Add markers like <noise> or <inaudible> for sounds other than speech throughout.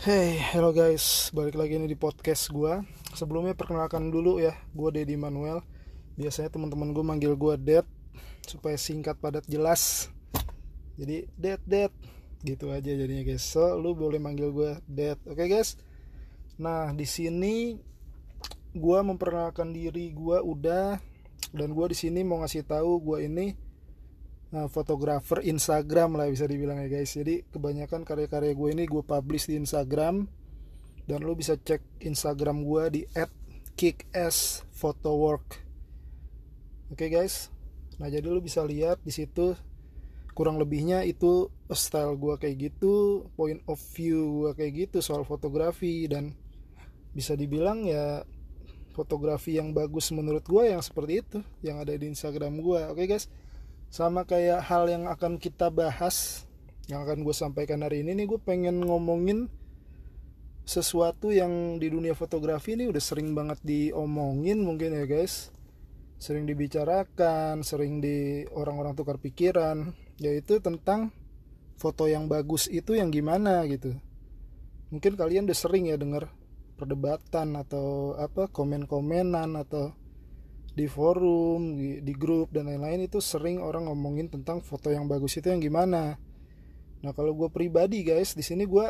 Hey, hello guys, balik lagi nih di podcast gue. Sebelumnya perkenalkan dulu ya, gue Dedi Manuel. Biasanya teman-teman gue manggil gue Ded supaya singkat padat jelas. Jadi Ded Ded gitu aja jadinya guys. So lu boleh manggil gue Ded, oke okay, guys? Nah di sini gue memperkenalkan diri gue udah dan gue di sini mau ngasih tahu gue ini nah, fotografer Instagram lah bisa dibilang ya guys. Jadi kebanyakan karya-karya gue ini gue publish di Instagram. Dan lo bisa cek Instagram gue di @kickassfotowork oke okay, guys. Nah jadi lo bisa lihat di situ kurang lebihnya itu style gue kayak gitu point of view gue kayak gitu soal fotografi. Dan bisa dibilang ya fotografi yang bagus menurut gue yang seperti itu yang ada di Instagram gue. Oke okay, guys sama kayak hal yang akan kita bahas yang akan gue sampaikan hari ini nih gue pengen ngomongin sesuatu yang di dunia fotografi ini udah sering banget diomongin mungkin ya guys. Sering dibicarakan sering di orang-orang tukar pikiran yaitu tentang foto yang bagus itu yang gimana gitu. Mungkin kalian udah sering ya denger perdebatan atau apa komen-komenan atau di forum, di, di grup dan lain-lain itu sering orang ngomongin tentang foto yang bagus itu yang gimana. Nah kalau gue pribadi guys, di sini gue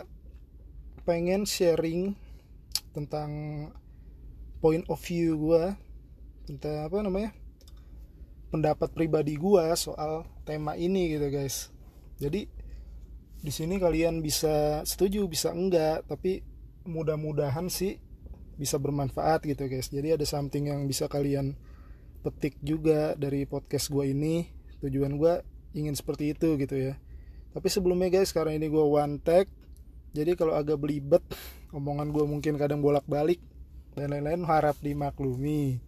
pengen sharing tentang point of view gue tentang apa namanya pendapat pribadi gue soal tema ini gitu guys. Jadi di sini kalian bisa setuju bisa enggak, tapi mudah-mudahan sih bisa bermanfaat gitu guys. Jadi ada something yang bisa kalian petik juga dari podcast gue ini. Tujuan gue ingin seperti itu gitu ya. Tapi sebelumnya guys sekarang ini gue one tag. Jadi kalau agak belibet <laughs> omongan gue mungkin kadang bolak-balik dan lain-lain harap dimaklumi.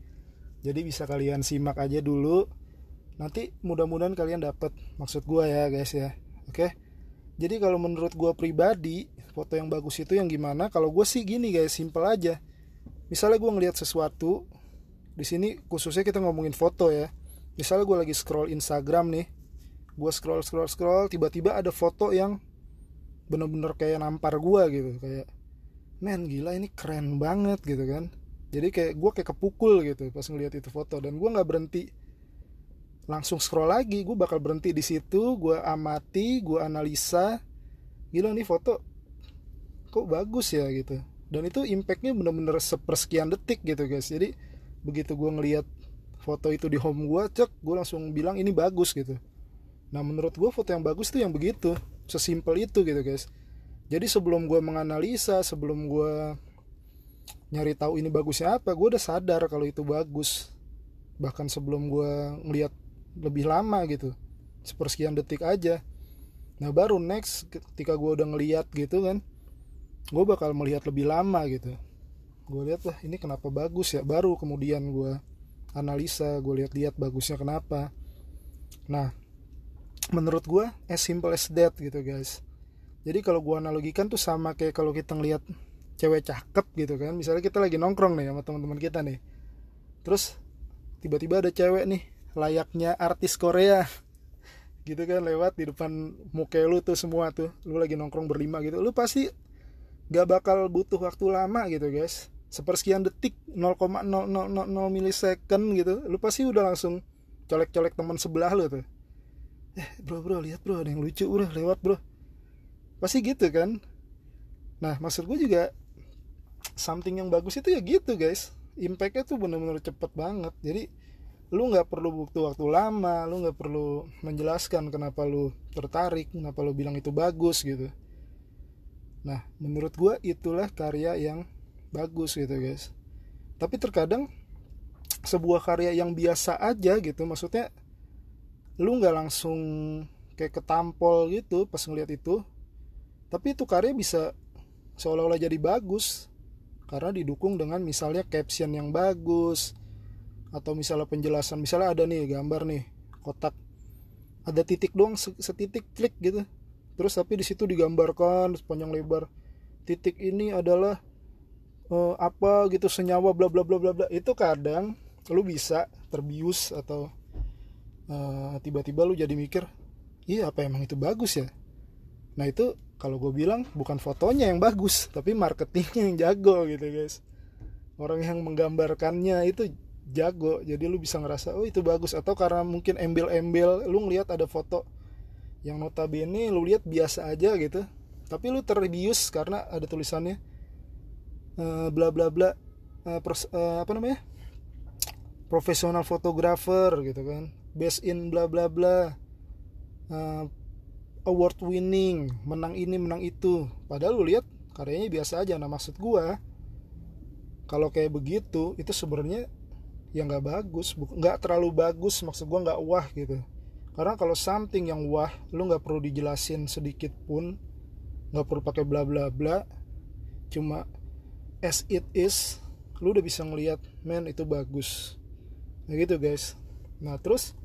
Jadi bisa kalian simak aja dulu. Nanti mudah-mudahan kalian dapat maksud gue ya guys ya. Oke? Jadi kalau menurut gue pribadi foto yang bagus itu yang gimana? Kalau gue sih gini guys simple aja. Misalnya gue ngelihat sesuatu di sini khususnya kita ngomongin foto ya. Misalnya gue lagi scroll Instagram nih gue scroll scroll scroll tiba-tiba ada foto yang bener-bener kayak nampar gue gitu kayak men gila ini keren banget gitu kan. Jadi kayak gue kayak kepukul gitu pas ngeliat itu foto. Dan gue nggak berhenti langsung scroll lagi gue bakal berhenti di situ gue amati gue analisa gila nih foto kok bagus ya gitu. Dan itu impactnya bener-bener sepersekian detik gitu guys. Jadi begitu gue ngeliat foto itu di home gue cek gue langsung bilang ini bagus gitu. Nah menurut gue foto yang bagus tuh yang begitu sesimpel itu gitu guys. Jadi sebelum gue menganalisa sebelum gue nyari tahu ini bagusnya apa gue udah sadar kalau itu bagus. Bahkan sebelum gue ngeliat lebih lama gitu sepersekian detik aja. Nah baru next ketika gue udah ngeliat gitu kan gue bakal melihat lebih lama gitu gue lihat lah ini kenapa bagus ya? Baru kemudian gue analisa gue lihat-lihat bagusnya kenapa. Nah menurut gue as simple as that gitu guys. Jadi kalau gue analogikan tuh sama kayak kalau kita ngelihat cewek cakep gitu kan. Misalnya kita lagi nongkrong nih sama teman-teman kita nih. Terus tiba-tiba ada cewek nih layaknya artis Korea. <laughs> Gitu kan lewat di depan muka lu tuh semua tuh. Lu lagi nongkrong berlima gitu. Lu pasti gak bakal butuh waktu lama gitu guys sepersekian detik 0,0000 milisecond gitu lu pasti udah langsung colek-colek teman sebelah lu tuh. Eh bro bro lihat bro ada yang lucu bro lewat bro. Pasti gitu kan? Nah maksud gue juga something yang bagus itu ya gitu guys. Impactnya tuh bener-bener cepet banget. Jadi lu nggak perlu butuh waktu lama lu nggak perlu menjelaskan kenapa lu tertarik kenapa lu bilang itu bagus gitu. Nah menurut gue itulah karya yang bagus gitu guys. Tapi terkadang sebuah karya yang biasa aja gitu maksudnya lu nggak langsung kayak ketampol gitu pas ngeliat itu tapi itu karya bisa seolah-olah jadi bagus karena didukung dengan misalnya caption yang bagus atau misalnya penjelasan. Misalnya ada nih gambar nih kotak. Ada titik doang setitik klik gitu. Terus tapi di situ digambarkan sepanjang lebar. Titik ini adalah uh, apa gitu senyawa bla bla bla bla bla. Itu kadang lu bisa terbius atau eh, tiba-tiba lu jadi mikir iya apa emang itu bagus ya? Nah itu kalau gue bilang bukan fotonya yang bagus tapi marketingnya yang jago gitu guys. Orang yang menggambarkannya itu jago. Jadi lu bisa ngerasa oh itu bagus. Atau karena mungkin embel-embel lu ngeliat ada foto yang notabene lu lihat biasa aja gitu tapi lu terbius karena ada tulisannya uh, bla bla bla uh, pros, uh, apa namanya? Profesional fotografer gitu kan. Best in bla bla bla. Uh, award winning menang ini menang itu. Padahal lu lihat karyanya biasa aja. Nah maksud gua kalau kayak begitu itu sebenarnya ya nggak bagus. Nggak terlalu bagus maksud gua nggak wah gitu. Karena kalau something yang wah lu nggak perlu dijelasin sedikit pun nggak perlu pakai bla bla bla. Cuma as it is lu udah bisa ngelihat men itu bagus. Nah gitu guys. Nah terus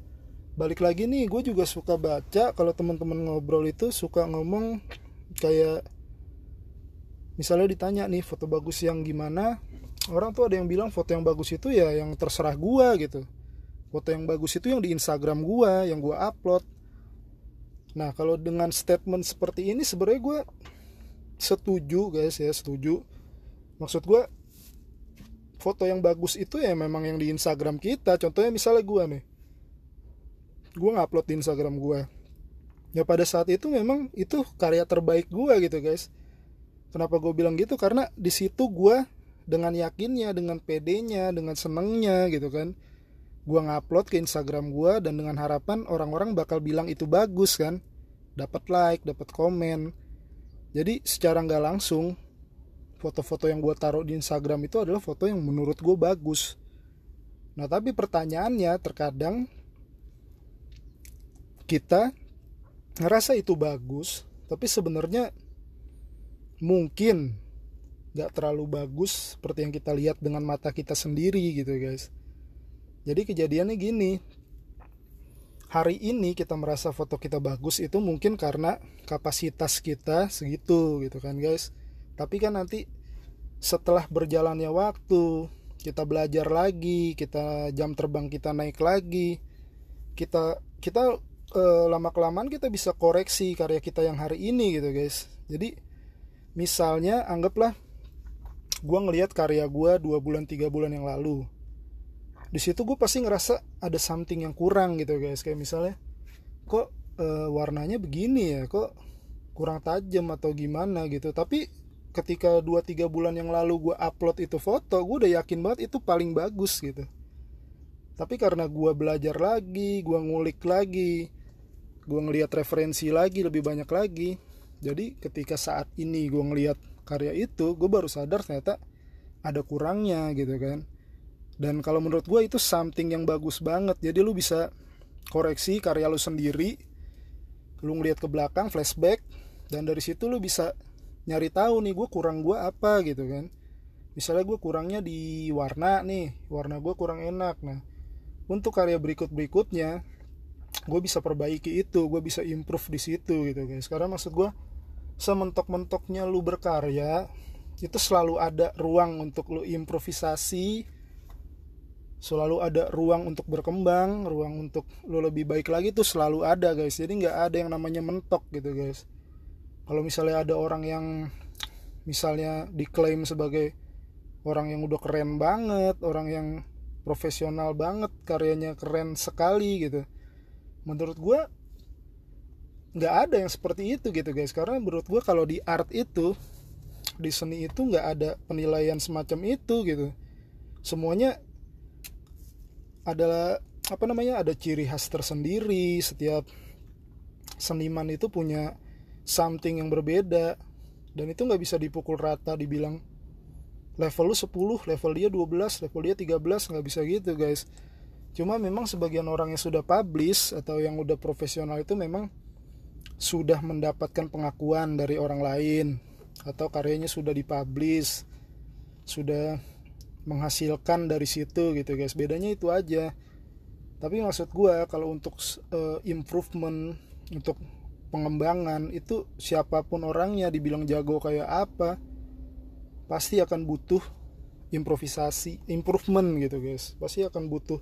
balik lagi nih gue juga suka baca kalau teman-teman ngobrol itu suka ngomong kayak misalnya ditanya nih foto bagus yang gimana? Orang tuh ada yang bilang foto yang bagus itu ya yang terserah gue gitu. Foto yang bagus itu yang di Instagram gue yang gue upload. Nah kalau dengan statement seperti ini sebenarnya gue setuju guys ya setuju maksud gue foto yang bagus itu ya memang yang di Instagram kita. Contohnya misalnya gue nih. Gue ngupload di Instagram gue ya pada saat itu memang itu karya terbaik gue gitu guys. Kenapa gue bilang gitu? Karena di situ gue dengan yakinnya dengan pedenya dengan senengnya gitu kan gue ngupload ke Instagram gue dan dengan harapan orang-orang bakal bilang itu bagus kan. Dapat like dapat komen. Jadi secara nggak langsung foto-foto yang gue taruh di Instagram itu adalah foto yang menurut gue bagus. Nah tapi pertanyaannya terkadang kita ngerasa itu bagus tapi sebenarnya mungkin gak terlalu bagus seperti yang kita lihat dengan mata kita sendiri gitu guys. Jadi kejadiannya gini. Hari ini kita merasa foto kita bagus itu mungkin karena kapasitas kita segitu gitu kan guys tapi kan nanti setelah berjalannya waktu kita belajar lagi kita jam terbang kita naik lagi kita kita uh, lama kelamaan kita bisa koreksi karya kita yang hari ini gitu guys. Jadi misalnya anggaplah gue ngelihat karya gue dua bulan tiga bulan yang lalu. Di situ gue pasti ngerasa ada something yang kurang gitu guys. Kayak misalnya kok uh, warnanya begini ya? Kok kurang tajam atau gimana gitu? Tapi ketika 2-3 bulan yang lalu gue upload itu foto gue udah yakin banget itu paling bagus gitu. Tapi karena gue belajar lagi gue ngulik lagi gue ngelihat referensi lagi lebih banyak lagi jadi ketika saat ini gue ngelihat karya itu gue baru sadar ternyata ada kurangnya gitu kan. Dan kalau menurut gue itu something yang bagus banget jadi lu bisa koreksi karya lu sendiri lu ngeliat ke belakang flashback dan dari situ lu bisa nyari tahu nih gue kurang gue apa gitu kan. Misalnya gue kurangnya di warna nih warna gue kurang enak. Nah untuk karya berikut berikutnya gue bisa perbaiki itu gue bisa improve di situ gitu guys karena maksud gue sementok-mentoknya lu berkarya itu selalu ada ruang untuk lu improvisasi selalu ada ruang untuk berkembang ruang untuk lu lebih baik lagi tuh selalu ada guys. Jadi nggak ada yang namanya mentok gitu guys kalau misalnya ada orang yang misalnya diklaim sebagai orang yang udah keren banget orang yang profesional banget karyanya keren sekali gitu. Menurut gue nggak ada yang seperti itu gitu guys. Karena menurut gue kalau di art itu di seni itu nggak ada penilaian semacam itu gitu. Semuanya adalah apa namanya ada ciri khas tersendiri. Setiap seniman itu punya something yang berbeda. Dan itu nggak bisa dipukul rata dibilang level lu 10 level dia 12 level dia 13 nggak bisa gitu guys. Cuma memang sebagian orang yang sudah publish atau yang udah profesional itu memang sudah mendapatkan pengakuan dari orang lain atau karyanya sudah dipublish sudah menghasilkan dari situ gitu guys. Bedanya itu aja. Tapi maksud gue kalau untuk uh, improvement untuk pengembangan itu siapa pun orangnya dibilang jago kayak apa pasti akan butuh improvisasi improvement gitu guys. Pasti akan butuh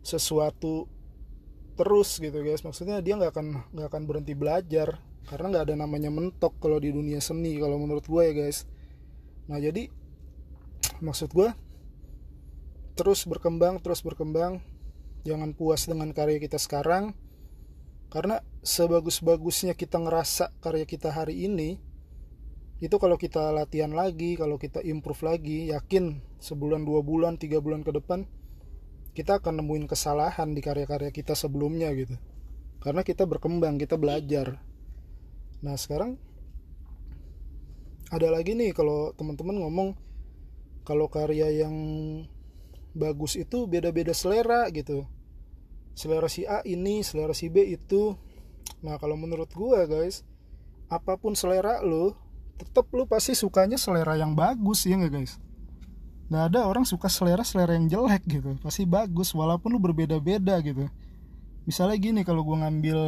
sesuatu terus gitu guys. Maksudnya dia nggak akan nggak akan berhenti belajar karena nggak ada namanya mentok kalau di dunia seni kalau menurut gue ya guys. Nah jadi maksud gue terus berkembang terus berkembang. Jangan puas dengan karya kita sekarang karena sebagus-bagusnya kita ngerasa karya kita hari ini itu kalau kita latihan lagi kalau kita improve lagi yakin sebulan dua bulan tiga bulan ke depan kita akan nemuin kesalahan di karya-karya kita sebelumnya gitu. Karena kita berkembang kita belajar. Nah sekarang ada lagi nih kalau teman-teman ngomong kalau karya yang bagus itu beda-beda selera gitu selera si A ini selera si B itu. Nah kalau menurut gua guys apa pun selera lo tetap lu pasti sukanya selera yang bagus ya nggak guys? Nggak ada orang suka selera selera yang jelek gitu. Pasti bagus walaupun lu berbeda-beda gitu. Misalnya gini kalau gue ngambil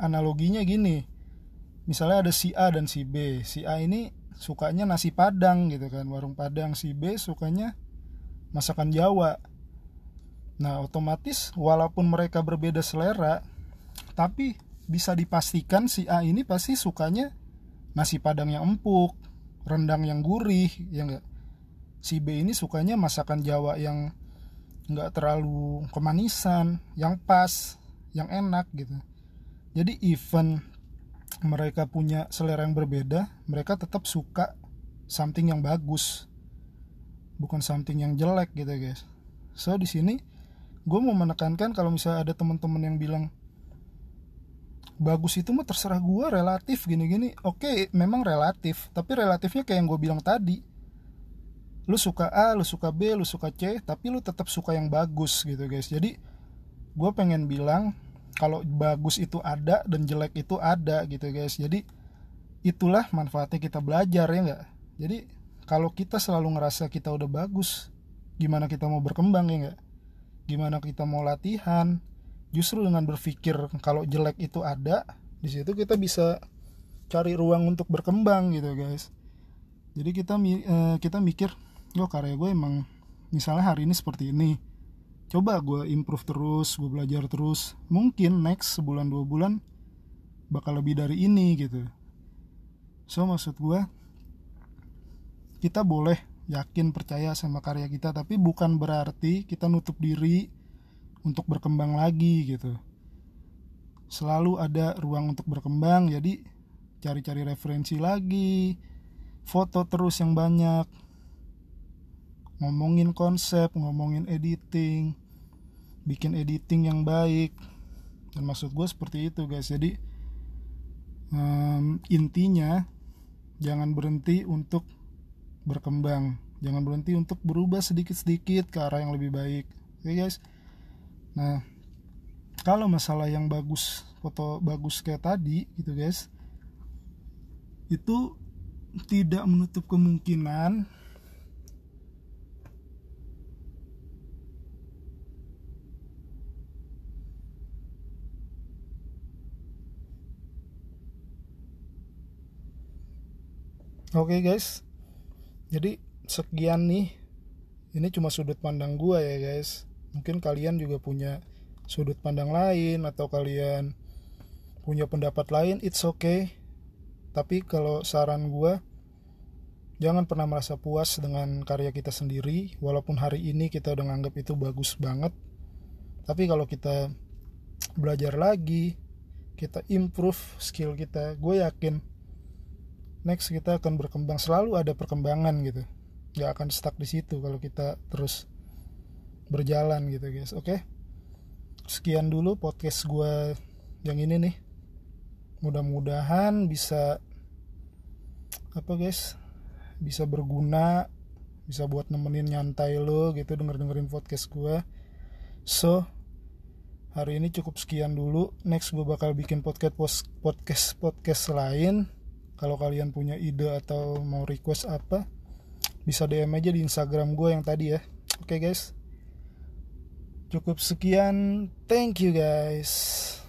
analoginya gini. Misalnya ada si A dan si B. Si A ini sukanya nasi padang gitu kan. Warung padang. Si B sukanya masakan Jawa nah otomatis walaupun mereka berbeda selera tapi bisa dipastikan si A ini pasti sukanya nasi padang yang empuk rendang yang gurih ya enggak? Si B ini sukanya masakan Jawa yang nggak terlalu kemanisan yang pas yang enak gitu. Jadi even mereka punya selera yang berbeda mereka tetap suka something yang bagus bukan something yang jelek gitu guys. So di sini gue mau menekankan kalau misalnya ada teman-teman yang bilang bagus itu mah terserah gue relatif gini-gini. Oke memang relatif tapi relatifnya kayak yang gue bilang tadi. Lu suka A lu suka B lu suka C tapi lu tetap suka yang bagus gitu guys. Jadi gue pengen bilang kalau bagus itu ada dan jelek itu ada gitu guys. Jadi itulah manfaatnya kita belajar ya nggak? Jadi kalau kita selalu ngerasa kita udah bagus gimana kita mau berkembang ya nggak gimana kita mau latihan. Justru dengan berpikir kalau jelek itu ada di situ kita bisa cari ruang untuk berkembang gitu guys. Jadi kita uh, kita mikir oh karya gue emang misalnya hari ini seperti ini. Coba gue improve terus gue belajar terus. Mungkin next sebulan dua bulan bakal lebih dari ini gitu. So maksud gue kita boleh yakin percaya sama karya kita tapi bukan berarti kita nutup diri untuk berkembang lagi gitu. Selalu ada ruang untuk berkembang jadi cari-cari referensi lagi foto terus yang banyak ngomongin konsep ngomongin editing bikin editing yang baik. Dan maksud gue seperti itu guys. Jadi um, intinya jangan berhenti untuk berkembang. Jangan berhenti untuk berubah sedikit-sedikit ke arah yang lebih baik. Oke okay, guys? Nah kalau masalah yang bagus foto bagus kayak tadi gitu guys itu tidak menutup kemungkinan Oke okay guys, jadi sekian nih. Ini cuma sudut pandang gua ya guys. Mungkin kalian juga punya sudut pandang lain atau kalian punya pendapat lain it's okay. Tapi kalau saran gue jangan pernah merasa puas dengan karya kita sendiri. Walaupun hari ini kita udah nganggap itu bagus banget. Tapi kalau kita belajar lagi kita improve skill kita gue yakin next kita akan berkembang. Selalu ada perkembangan gitu. Nggak akan stuck di situ kalau kita terus berjalan gitu guys. Oke? Sekian dulu podcast gue yang ini nih. Mudah-mudahan bisa apa guys? Bisa berguna bisa buat nemenin nyantai lo gitu denger dengerin podcast gue so hari ini cukup sekian dulu. Next gue bakal bikin podcast podcast podcast lain kalau kalian punya ide atau mau request apa bisa DM aja di Instagram gue yang tadi ya oke okay, guys Cukup sekian. Thank you guys.